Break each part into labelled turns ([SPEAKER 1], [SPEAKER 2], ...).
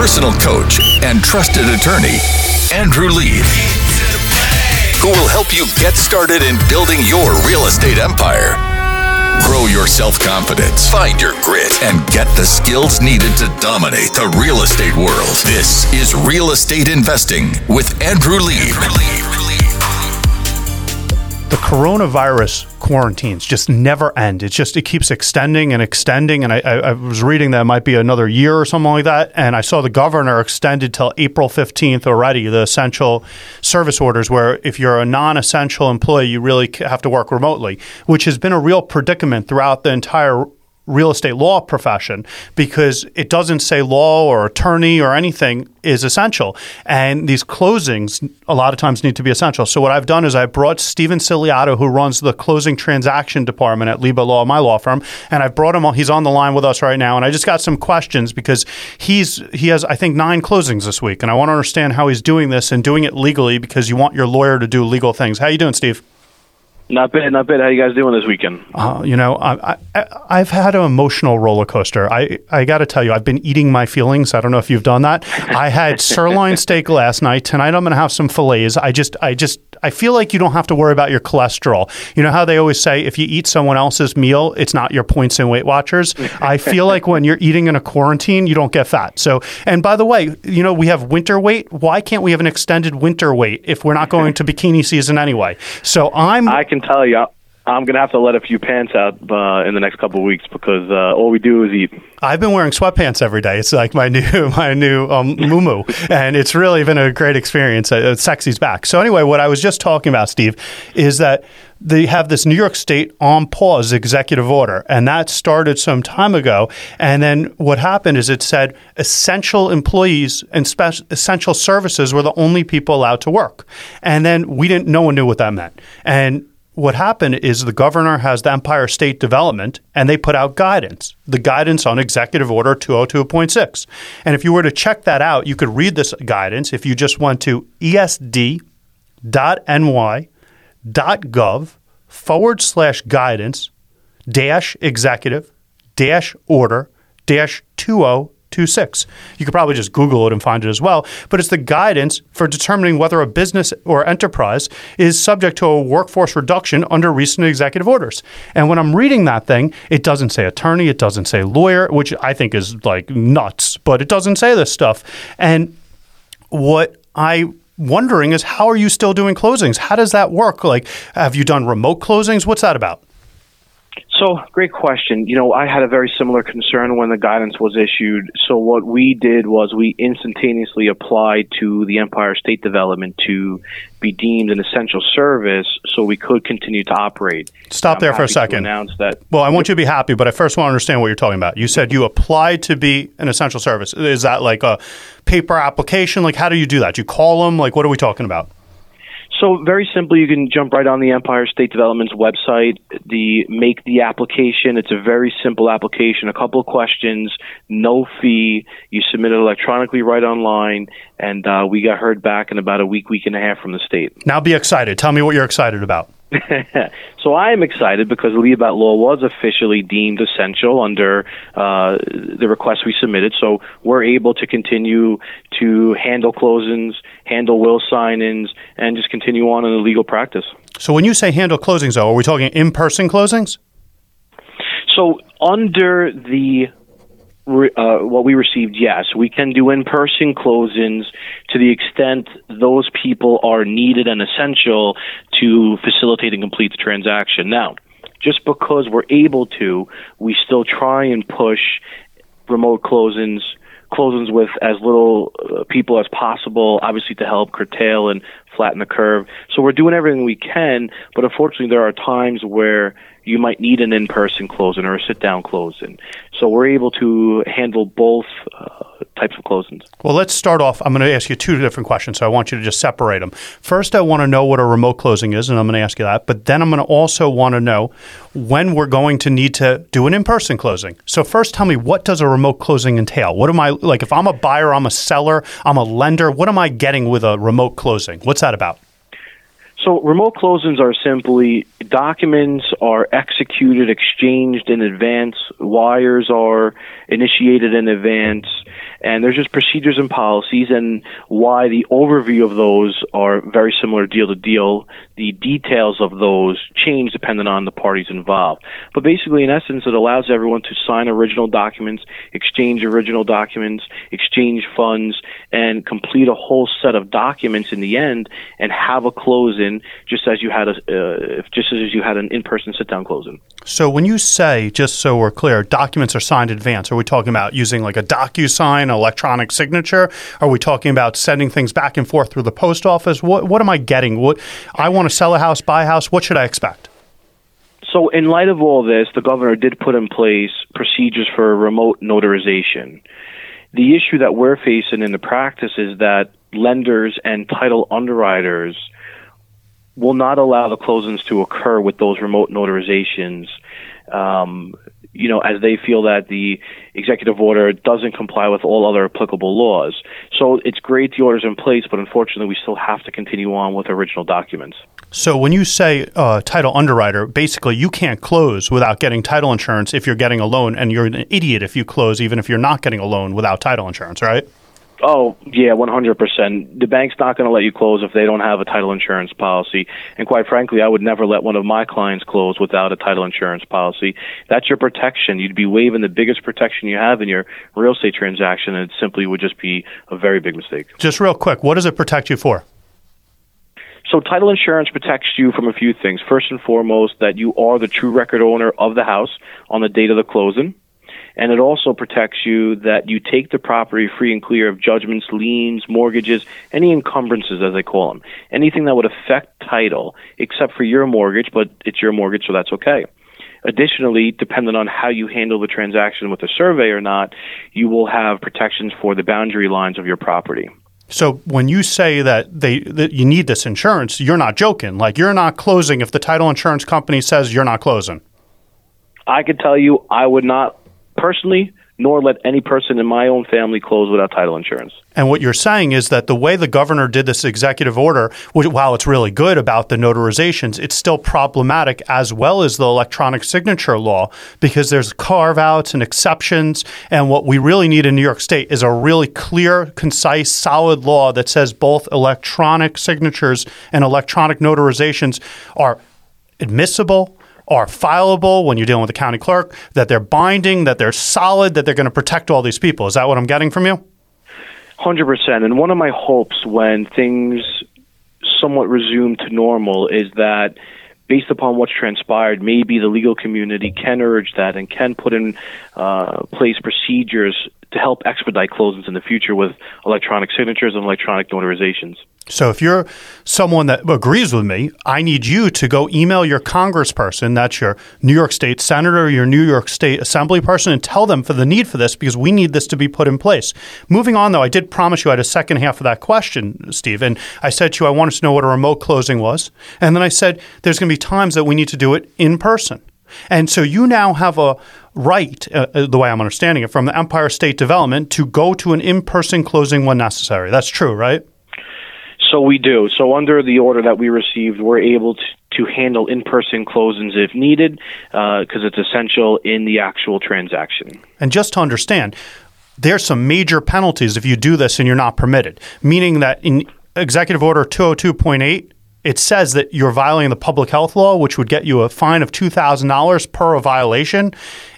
[SPEAKER 1] personal coach and trusted attorney, Andrew Lieb, who will help you get started in building your real estate empire. Grow your self confidence, find your grit, and get the skills needed to dominate the real estate world. This is Real Estate Investing with Andrew Lieb.
[SPEAKER 2] Coronavirus quarantines just never end. It just it keeps extending and extending. And I, I, I was reading that it might be another year or something like that. And I saw the governor extended till April fifteenth already the essential service orders, where if you're a non-essential employee, you really have to work remotely, which has been a real predicament throughout the entire real estate law profession because it doesn't say law or attorney or anything is essential. And these closings a lot of times need to be essential. So what I've done is I've brought Steven Siliato, who runs the closing transaction department at Lieb at Law, my law firm, and I've brought him he's on the line with us right now. And I just got some questions because he's he has I think nine closings this week. And I want to understand how he's doing this and doing it legally because you want your lawyer to do legal things. How you doing, Steve?
[SPEAKER 3] Not bad, not bad. How you guys doing this weekend?
[SPEAKER 2] Uh, you know, I, I, have had an emotional roller coaster. I, I got to tell you, I've been eating my feelings. I don't know if you've done that. I had sirloin steak last night. Tonight I'm going to have some fillets. I just, I just, I feel like you don't have to worry about your cholesterol. You know how they always say if you eat someone else's meal, it's not your points in Weight Watchers. I feel like when you're eating in a quarantine, you don't get fat. So, and by the way, you know we have winter weight. Why can't we have an extended winter weight if we're not going to bikini season anyway? So I'm.
[SPEAKER 3] I can tell you, I'm gonna have to let a few pants out uh, in the next couple of weeks because uh, all we do is eat.
[SPEAKER 2] I've been wearing sweatpants every day. It's like my new my new um, muumuu, and it's really been a great experience. Uh, sexy's back. So anyway, what I was just talking about, Steve, is that they have this New York State on pause executive order, and that started some time ago. And then what happened is it said essential employees and spe- essential services were the only people allowed to work, and then we didn't. No one knew what that meant, and what happened is the governor has the Empire State Development and they put out guidance, the guidance on Executive Order 202.6. And if you were to check that out, you could read this guidance if you just went to esd.ny.gov forward slash guidance dash executive dash order dash 20 26. You could probably just Google it and find it as well. But it's the guidance for determining whether a business or enterprise is subject to a workforce reduction under recent executive orders. And when I'm reading that thing, it doesn't say attorney, it doesn't say lawyer, which I think is like nuts, but it doesn't say this stuff. And what I wondering is how are you still doing closings? How does that work? Like have you done remote closings? What's that about?
[SPEAKER 3] So, great question. You know, I had a very similar concern when the guidance was issued. So, what we did was we instantaneously applied to the Empire State Development to be deemed an essential service so we could continue to operate.
[SPEAKER 2] Stop I'm there for a second.
[SPEAKER 3] Announce that.
[SPEAKER 2] Well, I want you to be happy, but I first want to understand what you're talking about. You said you applied to be an essential service. Is that like a paper application? Like, how do you do that? Do you call them? Like, what are we talking about?
[SPEAKER 3] So very simply, you can jump right on the Empire State Development's website. The make the application. It's a very simple application. A couple of questions, no fee. You submit it electronically right online, and uh, we got heard back in about a week, week and a half from the state.
[SPEAKER 2] Now be excited. Tell me what you're excited about.
[SPEAKER 3] so I am excited because the Lieb at Law was officially deemed essential under uh, the request we submitted. So we're able to continue to handle closings, handle will sign-ins, and just continue on in the legal practice.
[SPEAKER 2] So when you say handle closings, though, are we talking in-person closings?
[SPEAKER 3] So under the uh, what we received, yes, we can do in-person closings to the extent those people are needed and essential to facilitate and complete the transaction. Now, just because we're able to, we still try and push remote closings closings with as little uh, people as possible, obviously to help curtail and flatten the curve. So we're doing everything we can, but unfortunately there are times where you might need an in-person closing or a sit-down closing. So we're able to handle both uh, types of closings.
[SPEAKER 2] Well, let's start off. I'm going to ask you two different questions, so I want you to just separate them. First, I want to know what a remote closing is, and I'm going to ask you that. But then I'm going to also want to know when we're going to need to do an in-person closing. So first, tell me what does a remote closing entail? What am I like? If I'm a buyer, I'm a seller, I'm a lender. What am I getting with a remote closing? What's that about?
[SPEAKER 3] So remote closings are simply documents are executed, exchanged in advance, wires are initiated in advance, And there's just procedures and policies, and why the overview of those are very similar deal to deal. The details of those change depending on the parties involved. But basically, in essence, it allows everyone to sign original documents, exchange original documents, exchange funds, and complete a whole set of documents in the end, and have a closing just as you had a uh, just as you had an in-person sit-down closing.
[SPEAKER 2] So when you say, just so we're clear, documents are signed in advance, are we talking about using like a DocuSign, electronic signature? Are we talking about sending things back and forth through the post office? What what am I getting? What I want to sell a house, buy a house. What should I expect?
[SPEAKER 3] So, in light of all this, the governor did put in place procedures for remote notarization. The issue that we're facing in the practice is that lenders and title underwriters will not allow the closings to occur with those remote notarizations. Um, you know, as they feel that the executive order doesn't comply with all other applicable laws. So it's great the order's in place, but unfortunately, we still have to continue on with original documents.
[SPEAKER 2] So when you say uh, title underwriter, basically you can't close without getting title insurance if you're getting a loan, and you're an idiot if you close even if you're not getting a loan without title insurance, right?
[SPEAKER 3] Oh yeah, one hundred percent. The bank's not going to let you close if they don't have a title insurance policy. And quite frankly, I would never let one of my clients close without a title insurance policy. That's your protection. You'd be waiving the biggest protection you have in your real estate transaction, and it simply would just be a very big mistake.
[SPEAKER 2] Just real quick, what does it protect you for?
[SPEAKER 3] So, title insurance protects you from a few things. First and foremost, that you are the true record owner of the house on the date of the closing and it also protects you that you take the property free and clear of judgments, liens, mortgages, any encumbrances as they call them, anything that would affect title, except for your mortgage, but it's your mortgage, so that's okay. Additionally, depending on how you handle the transaction with the survey or not, you will have protections for the boundary lines of your property.
[SPEAKER 2] So when you say that they that you need this insurance, you're not joking. Like you're not closing if the title insurance company says you're not closing.
[SPEAKER 3] I could tell you I would not personally, nor let any person in my own family close without title insurance.
[SPEAKER 2] And what you're saying is that the way the governor did this executive order, while it's really good about the notarizations, it's still problematic as well as the electronic signature law because there's carve outs and exceptions. And what we really need in New York State is a really clear, concise, solid law that says both electronic signatures and electronic notarizations are admissible are fileable when you're dealing with the county clerk, that they're binding, that they're solid, that they're going to protect all these people. Is that what I'm getting from you?
[SPEAKER 3] 100%. And one of my hopes when things somewhat resume to normal is that based upon what's transpired, maybe the legal community can urge that and can put in uh, place procedures to help expedite closings in the future with electronic signatures and electronic notarizations.
[SPEAKER 2] So if you're someone that agrees with me, I need you to go email your congressperson, that's your New York State senator, your New York State assembly person, and tell them for the need for this because we need this to be put in place. Moving on, though, I did promise you I had a second half of that question, Steve. And I said to you, I wanted to know what a remote closing was. And then I said, there's going to be times that we need to do it in person. And so you now have a right, uh, uh, the way I'm understanding it, from the Empire State Development to go to an in person closing when necessary. That's true, right?
[SPEAKER 3] So we do. So under the order that we received, we're able to, to handle in-person closings if needed because uh, it's essential in the actual transaction.
[SPEAKER 2] And just to understand, there's some major penalties if you do this and you're not permitted. Meaning that in Executive Order 202.8, it says that you're violating the public health law, which would get you a fine of $2,000 per violation.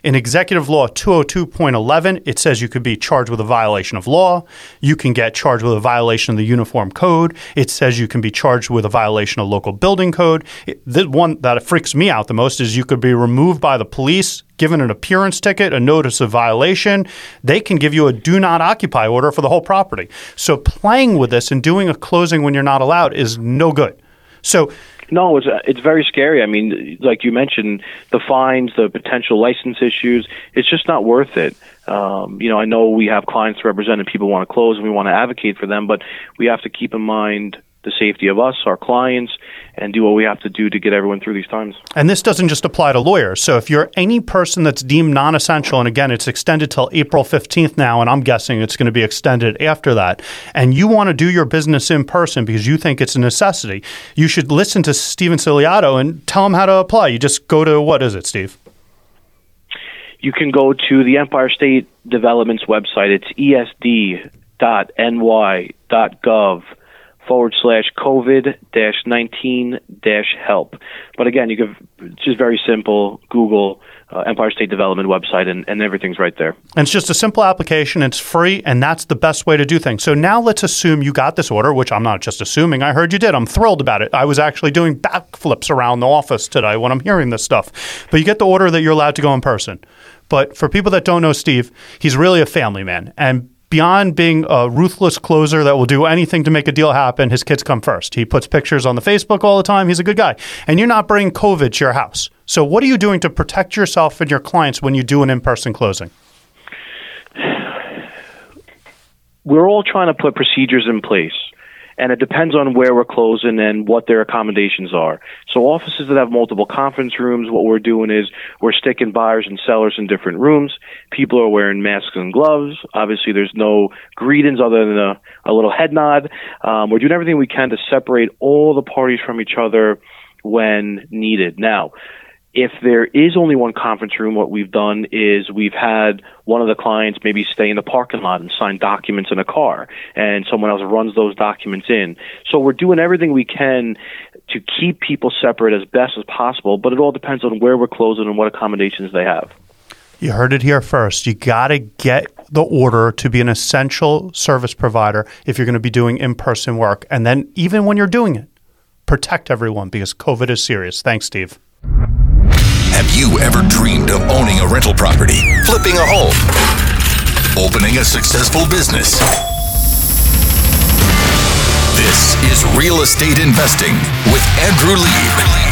[SPEAKER 2] In Executive Law 202.11, it says you could be charged with a violation of law. You can get charged with a violation of the Uniform Code. It says you can be charged with a violation of local building code. It, the one that freaks me out the most is you could be removed by the police, given an appearance ticket, a notice of violation. They can give you a do not occupy order for the whole property. So playing with this and doing a closing when you're not allowed is no good. So
[SPEAKER 3] no, it's it's very scary. I mean, like you mentioned, the fines, the potential license issues. It's just not worth it. Um, you know, I know we have clients to represent and people want to close and we want to advocate for them, but we have to keep in mind the safety of us, our clients, and do what we have to do to get everyone through these times.
[SPEAKER 2] And this doesn't just apply to lawyers. So if you're any person that's deemed non essential, and again, it's extended till April 15th now, and I'm guessing it's going to be extended after that, and you want to do your business in person because you think it's a necessity, you should listen to Steven Siliato and tell him how to apply. You just go to what is it, Steve?
[SPEAKER 3] you can go to the Empire State Development's website. It's esd.ny.gov forward slash COVID dash 19 dash help. But again, you can it's just very simple. Google uh, Empire State Development website, and, and everything's right there.
[SPEAKER 2] And it's just a simple application. It's free, and that's the best way to do things. So now let's assume you got this order, which I'm not just assuming. I heard you did. I'm thrilled about it. I was actually doing backflips around the office today when I'm hearing this stuff. But you get the order that you're allowed to go in person. But for people that don't know Steve, he's really a family man. And beyond being a ruthless closer that will do anything to make a deal happen, his kids come first. He puts pictures on the Facebook all the time. He's a good guy. And you're not bringing COVID to your house. So, what are you doing to protect yourself and your clients when you do an in person closing?
[SPEAKER 3] We're all trying to put procedures in place and it depends on where we're closing and what their accommodations are. So offices that have multiple conference rooms, what we're doing is we're sticking buyers and sellers in different rooms. People are wearing masks and gloves. Obviously, there's no greetings other than a, a little head nod. Um, we're doing everything we can to separate all the parties from each other when needed. Now, if there is only one conference room, what we've done is we've had one of the clients maybe stay in the parking lot and sign documents in a car, and someone else runs those documents in. So we're doing everything we can to keep people separate as best as possible, but it all depends on where we're closing and what accommodations they have.
[SPEAKER 2] You heard it here first. You got to get the order to be an essential service provider if you're going to be doing in person work. And then, even when you're doing it, protect everyone because COVID is serious. Thanks, Steve.
[SPEAKER 1] Have you ever dreamed of owning a rental property, flipping a home, opening a successful business? This is Real Estate Investing with Andrew Lieb.